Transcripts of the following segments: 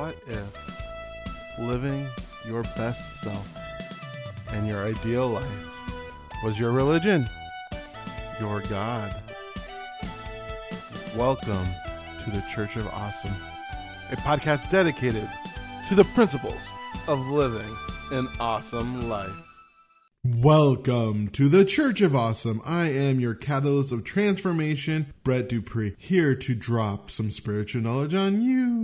What if living your best self and your ideal life was your religion, your God? Welcome to the Church of Awesome, a podcast dedicated to the principles of living an awesome life. Welcome to the Church of Awesome. I am your catalyst of transformation, Brett Dupree, here to drop some spiritual knowledge on you.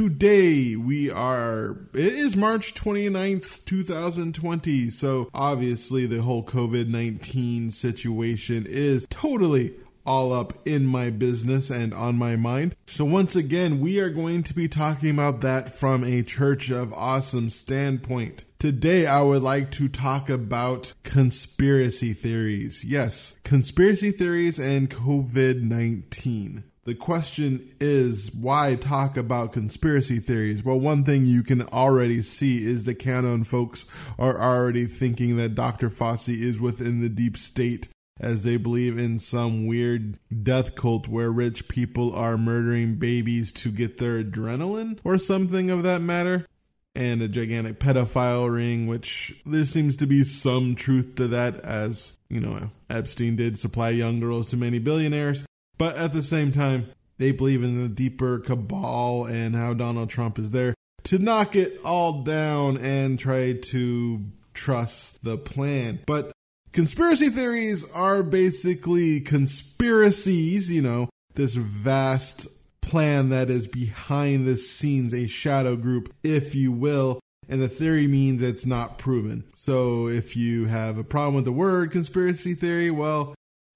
Today we are, it is March 29th, 2020. So obviously the whole COVID 19 situation is totally all up in my business and on my mind. So, once again, we are going to be talking about that from a Church of Awesome standpoint. Today, I would like to talk about conspiracy theories. Yes, conspiracy theories and COVID 19. The question is why talk about conspiracy theories? Well, one thing you can already see is the QAnon folks are already thinking that Dr. Fauci is within the deep state as they believe in some weird death cult where rich people are murdering babies to get their adrenaline or something of that matter. And a gigantic pedophile ring, which there seems to be some truth to that, as, you know, Epstein did supply young girls to many billionaires. But at the same time, they believe in the deeper cabal and how Donald Trump is there to knock it all down and try to trust the plan. But Conspiracy theories are basically conspiracies, you know, this vast plan that is behind the scenes, a shadow group, if you will. And the theory means it's not proven. So if you have a problem with the word conspiracy theory, well,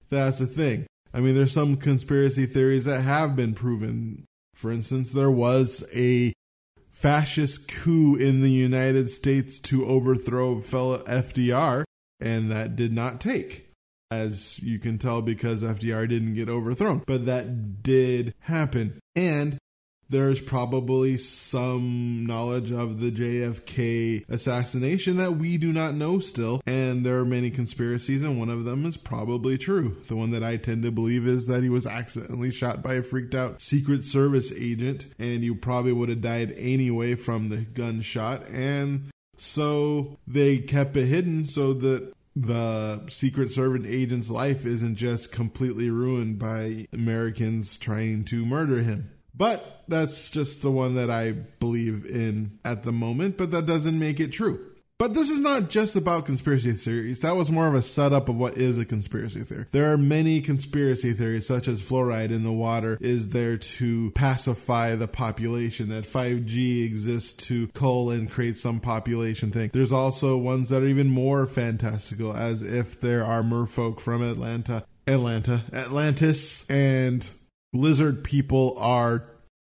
that's the thing. I mean, there's some conspiracy theories that have been proven. For instance, there was a fascist coup in the United States to overthrow fellow FDR and that did not take, as you can tell because FDR didn't get overthrown. But that did happen. And there's probably some knowledge of the JFK assassination that we do not know still. And there are many conspiracies, and one of them is probably true. The one that I tend to believe is that he was accidentally shot by a freaked out Secret Service agent, and he probably would have died anyway from the gunshot. And so they kept it hidden so that the Secret Service agent's life isn't just completely ruined by Americans trying to murder him. But that's just the one that I believe in at the moment, but that doesn't make it true. But this is not just about conspiracy theories. That was more of a setup of what is a conspiracy theory. There are many conspiracy theories, such as fluoride in the water is there to pacify the population, that 5G exists to cull and create some population thing. There's also ones that are even more fantastical, as if there are merfolk from Atlanta, Atlanta, Atlantis, and lizard people are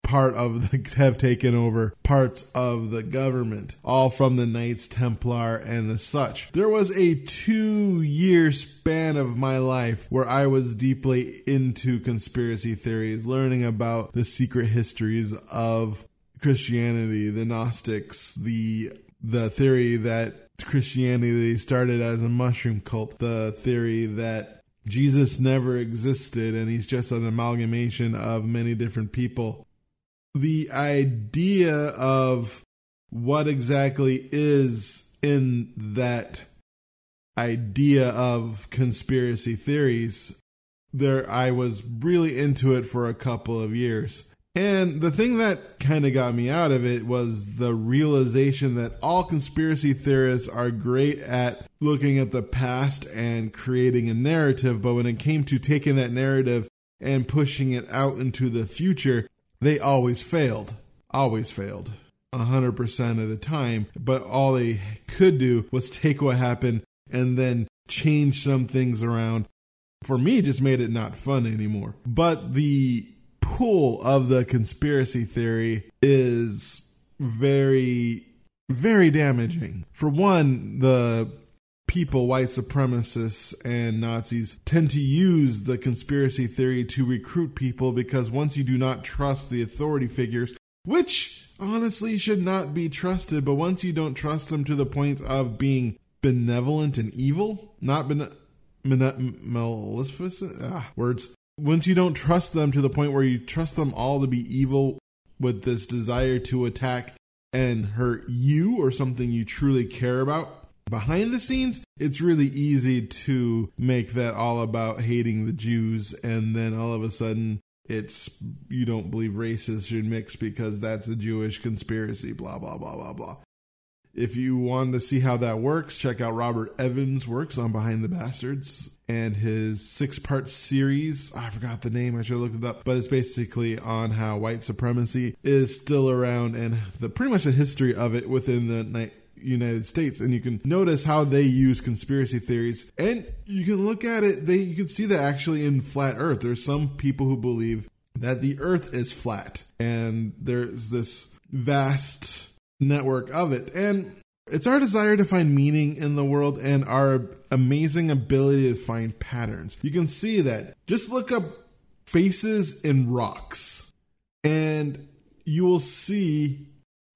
part of the have taken over parts of the government, all from the Knights Templar and the such. There was a two year span of my life where I was deeply into conspiracy theories, learning about the secret histories of Christianity, the Gnostics, the the theory that Christianity started as a mushroom cult, the theory that Jesus never existed and he's just an amalgamation of many different people the idea of what exactly is in that idea of conspiracy theories there I was really into it for a couple of years. And the thing that kind of got me out of it was the realization that all conspiracy theorists are great at looking at the past and creating a narrative, but when it came to taking that narrative and pushing it out into the future, they always failed. Always failed. 100% of the time. But all they could do was take what happened and then change some things around. For me, just made it not fun anymore. But the pool of the conspiracy theory is very, very damaging. For one, the people, white supremacists and Nazis, tend to use the conspiracy theory to recruit people because once you do not trust the authority figures, which honestly should not be trusted, but once you don't trust them to the point of being benevolent and evil, not bene- maleficent, ah, words. Once you don't trust them to the point where you trust them all to be evil with this desire to attack and hurt you or something you truly care about. Behind the scenes, it's really easy to make that all about hating the Jews, and then all of a sudden it's you don't believe races should mix because that's a Jewish conspiracy, blah, blah, blah, blah, blah. If you want to see how that works, check out Robert Evans' works on Behind the Bastards and his six part series. I forgot the name, I should have looked it up, but it's basically on how white supremacy is still around and the pretty much the history of it within the United States, and you can notice how they use conspiracy theories, and you can look at it. They you can see that actually in flat Earth. There's some people who believe that the Earth is flat, and there's this vast network of it, and it's our desire to find meaning in the world and our amazing ability to find patterns. You can see that. Just look up faces in rocks, and you will see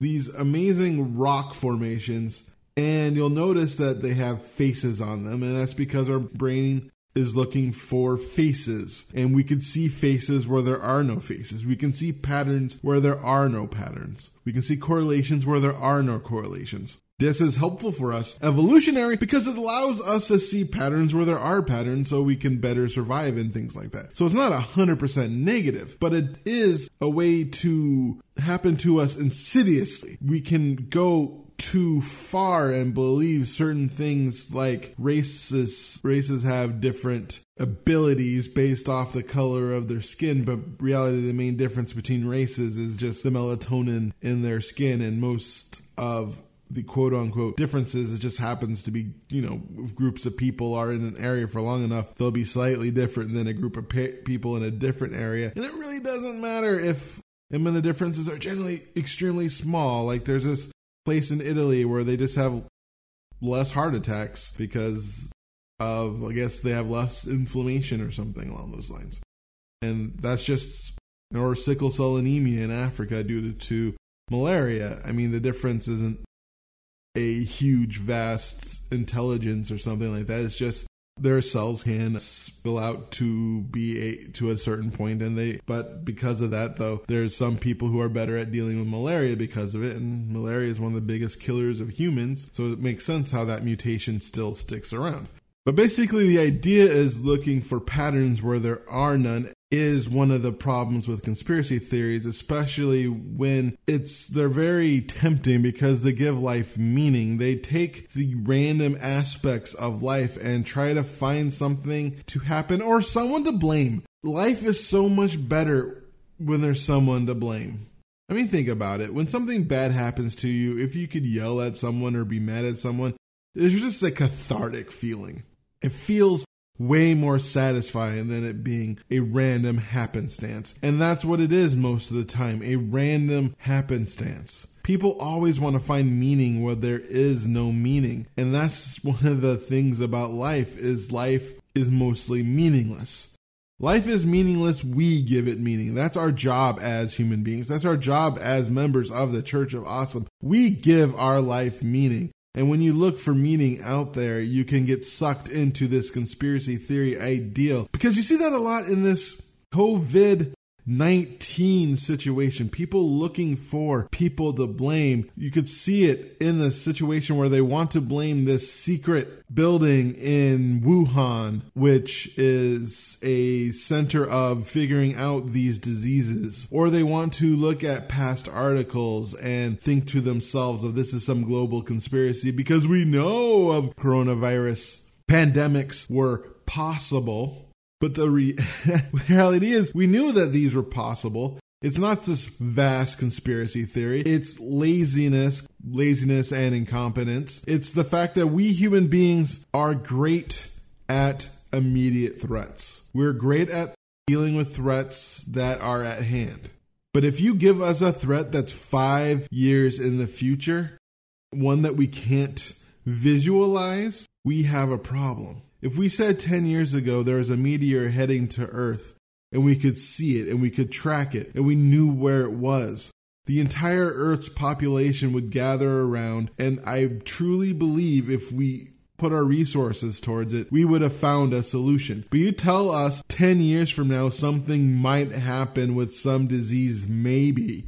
these amazing rock formations, and you'll notice that they have faces on them, and that's because our brain is looking for faces. And we can see faces where there are no faces. We can see patterns where there are no patterns. We can see correlations where there are no correlations. This is helpful for us evolutionary because it allows us to see patterns where there are patterns so we can better survive and things like that. So it's not 100% negative, but it is a way to happen to us insidiously. We can go too far and believe certain things like races races have different abilities based off the color of their skin but reality the main difference between races is just the melatonin in their skin and most of the quote unquote differences. It just happens to be, you know, groups of people are in an area for long enough, they'll be slightly different than a group of people in a different area. And it really doesn't matter if, and when the differences are generally extremely small. Like there's this place in Italy where they just have less heart attacks because of, I guess they have less inflammation or something along those lines. And that's just, or sickle cell anemia in Africa due to, to malaria. I mean, the difference isn't a huge, vast intelligence or something like that. It's just their cells can spill out to be a, to a certain point and they but because of that though there's some people who are better at dealing with malaria because of it and malaria is one of the biggest killers of humans so it makes sense how that mutation still sticks around but basically, the idea is looking for patterns where there are none is one of the problems with conspiracy theories, especially when it's they're very tempting because they give life meaning. They take the random aspects of life and try to find something to happen or someone to blame. Life is so much better when there's someone to blame. I mean, think about it. When something bad happens to you, if you could yell at someone or be mad at someone, there's just a cathartic feeling. It feels way more satisfying than it being a random happenstance. And that's what it is most of the time a random happenstance. People always want to find meaning where there is no meaning. And that's one of the things about life is life is mostly meaningless. Life is meaningless, we give it meaning. That's our job as human beings. That's our job as members of the Church of Awesome. We give our life meaning. And when you look for meaning out there, you can get sucked into this conspiracy theory ideal. Because you see that a lot in this COVID 19 situation. People looking for people to blame. You could see it in the situation where they want to blame this secret building in Wuhan, which is a center of figuring out these diseases. Or they want to look at past articles and think to themselves, of this is some global conspiracy because we know of coronavirus pandemics were possible but the re- reality is, we knew that these were possible. It's not this vast conspiracy theory. It's laziness, laziness and incompetence. It's the fact that we human beings are great at immediate threats. We're great at dealing with threats that are at hand. But if you give us a threat that's five years in the future, one that we can't visualize, we have a problem. If we said 10 years ago there was a meteor heading to Earth and we could see it and we could track it and we knew where it was, the entire Earth's population would gather around. And I truly believe if we put our resources towards it, we would have found a solution. But you tell us 10 years from now something might happen with some disease, maybe.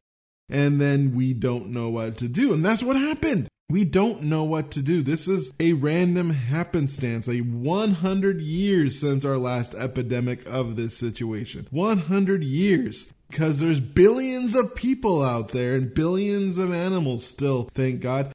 and then we don't know what to do. And that's what happened. We don't know what to do. This is a random happenstance, a 100 years since our last epidemic of this situation. 100 years. Because there's billions of people out there and billions of animals still, thank God.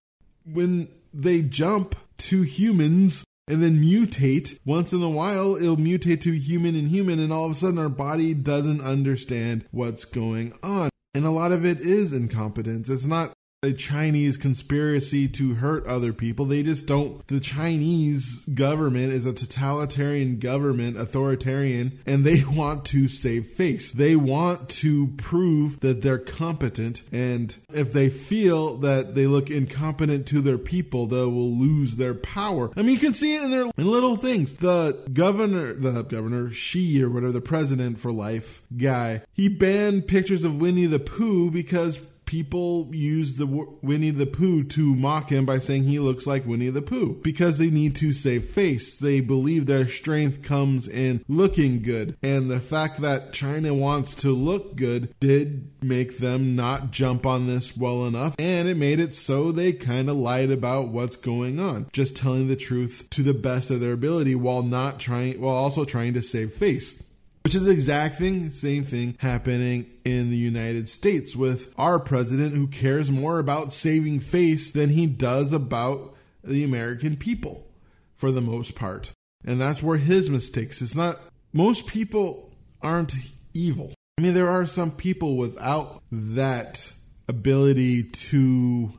When they jump to humans and then mutate, once in a while it'll mutate to human and human, and all of a sudden our body doesn't understand what's going on. And a lot of it is incompetence. It's not a Chinese conspiracy to hurt other people. They just don't. The Chinese government is a totalitarian government, authoritarian, and they want to save face. They want to prove that they're competent. And if they feel that they look incompetent to their people, they will lose their power. I mean, you can see it in their in little things. The governor, the governor, Xi or whatever, the president for life guy, he banned pictures of Winnie the Pooh because people use the Winnie the Pooh to mock him by saying he looks like Winnie the Pooh because they need to save face. They believe their strength comes in looking good. And the fact that China wants to look good did make them not jump on this well enough. And it made it so they kind of lied about what's going on, just telling the truth to the best of their ability while not trying, while also trying to save face. Which is the exact thing, same thing happening in the United States with our president who cares more about saving face than he does about the American people for the most part. And that's where his mistakes. It's not most people aren't evil. I mean there are some people without that ability to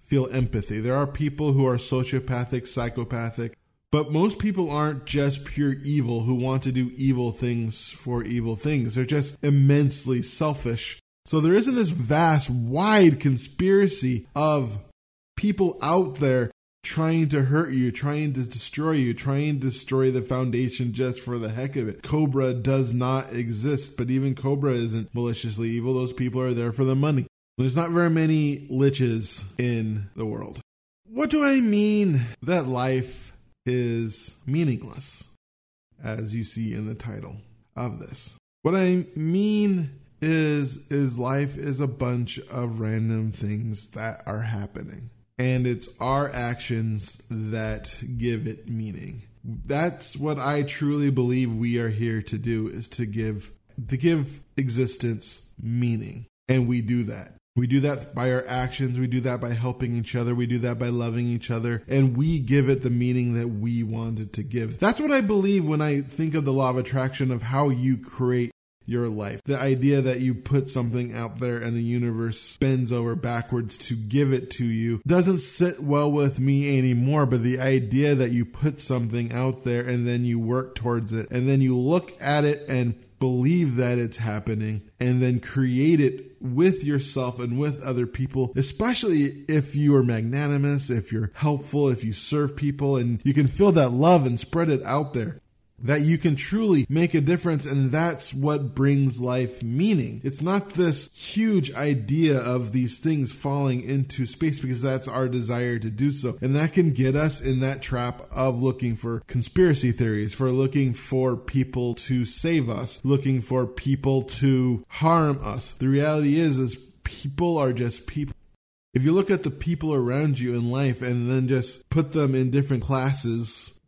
feel empathy. There are people who are sociopathic, psychopathic, but most people aren't just pure evil who want to do evil things for evil things. They're just immensely selfish. So there isn't this vast, wide conspiracy of people out there trying to hurt you, trying to destroy you, trying to destroy the foundation just for the heck of it. Cobra does not exist, but even Cobra isn't maliciously evil. Those people are there for the money. There's not very many liches in the world. What do I mean that life is meaningless, as you see in the title of this. What I mean is is life is a bunch of random things that are happening and it's our actions that give it meaning that's what i truly believe we are here to do is to give to give existence meaning and we do that we do that by our actions. We do that by helping each other. We do that by loving each other. And we give it the meaning that we wanted to give. That's what I believe when I think of the law of attraction of how you create your life. The idea that you put something out there and the universe bends over backwards to give it to you doesn't sit well with me anymore. But the idea that you put something out there and then you work towards it and then you look at it and believe that it's happening and then create it with yourself and with other people, especially if you are magnanimous, if you're helpful, if you serve people and you can feel that love and spread it out there that you can truly make a difference and that's what brings life meaning. It's not this huge idea of these things falling into space because that's our desire to do so. And that can get us in that trap of looking for conspiracy theories, for looking for people to save us, looking for people to harm us. The reality is is people are just people if you look at the people around you in life and then just put them in different classes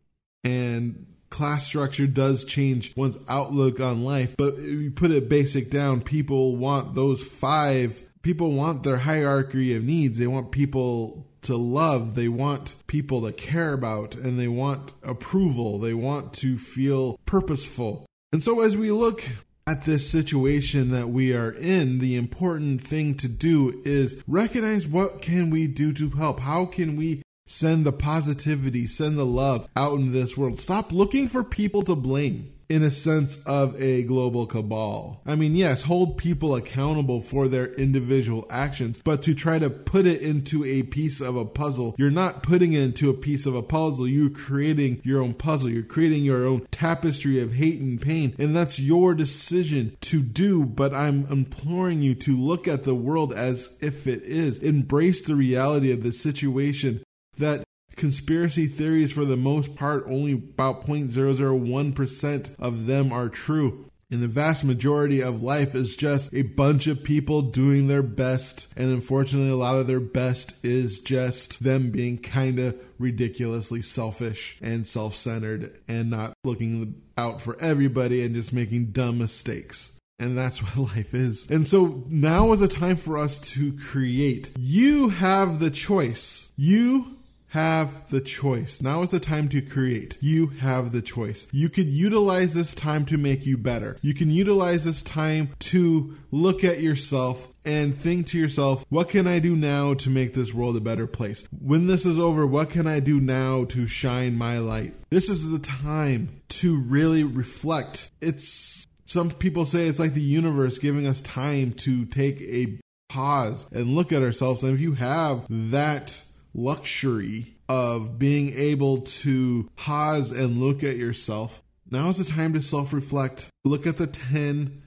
and class structure does change one's outlook on life, but if you put it basic down, people want those five. People want their hierarchy of needs. They want people to love. They want people to care about and they want approval. They want to feel purposeful. And so as we look at this situation that we are in, the important thing to do is recognize what can we do to help? How can we Send the positivity, send the love out into this world. Stop looking for people to blame in a sense of a global cabal. I mean, yes, hold people accountable for their individual actions, but to try to put it into a piece of a puzzle, you're not putting it into a piece of a puzzle. You're creating your own puzzle. You're creating your own tapestry of hate and pain. And that's your decision to do. But I'm imploring you to look at the world as if it is. Embrace the reality of the situation that conspiracy theories, for the most part, only about 0.001% of them are true. And the vast majority of life is just a bunch of people doing their best. And unfortunately, a lot of their best is just them being kind of ridiculously selfish and self centered and not looking out for everybody and just making dumb mistakes. And that's what life is. And so now is a time for us to create. You have the choice. You have the choice. Now is the time to create. You have the choice. You could utilize this time to make you better. You can utilize this time to look at yourself and think to yourself, what can I do now to make this world a better place? When this is over, what can I do now to shine my light? This is the time to really reflect. It's some people say it's like the universe giving us time to take a pause and look at ourselves. And if you have that luxury of being able to pause and look at yourself, now is the time to self reflect. Look at the 10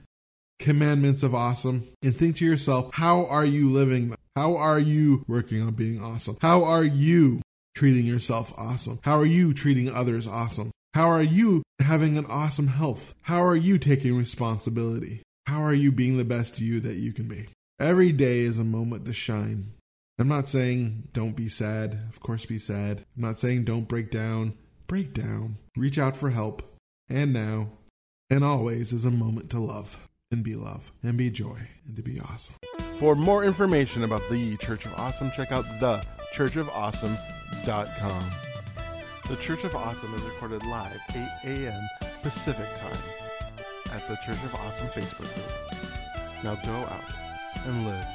commandments of awesome and think to yourself, how are you living? How are you working on being awesome? How are you treating yourself awesome? How are you treating others awesome? How are you having an awesome health? How are you taking responsibility? How are you being the best you that you can be? Every day is a moment to shine. I'm not saying don't be sad. Of course, be sad. I'm not saying don't break down. Break down. Reach out for help. And now, and always, is a moment to love and be love and be joy and to be awesome. For more information about the Church of Awesome, check out thechurchofawesome.com. The Church of Awesome is recorded live 8 a.m. Pacific time at the Church of Awesome Facebook group. Now go out and live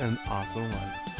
an awesome life.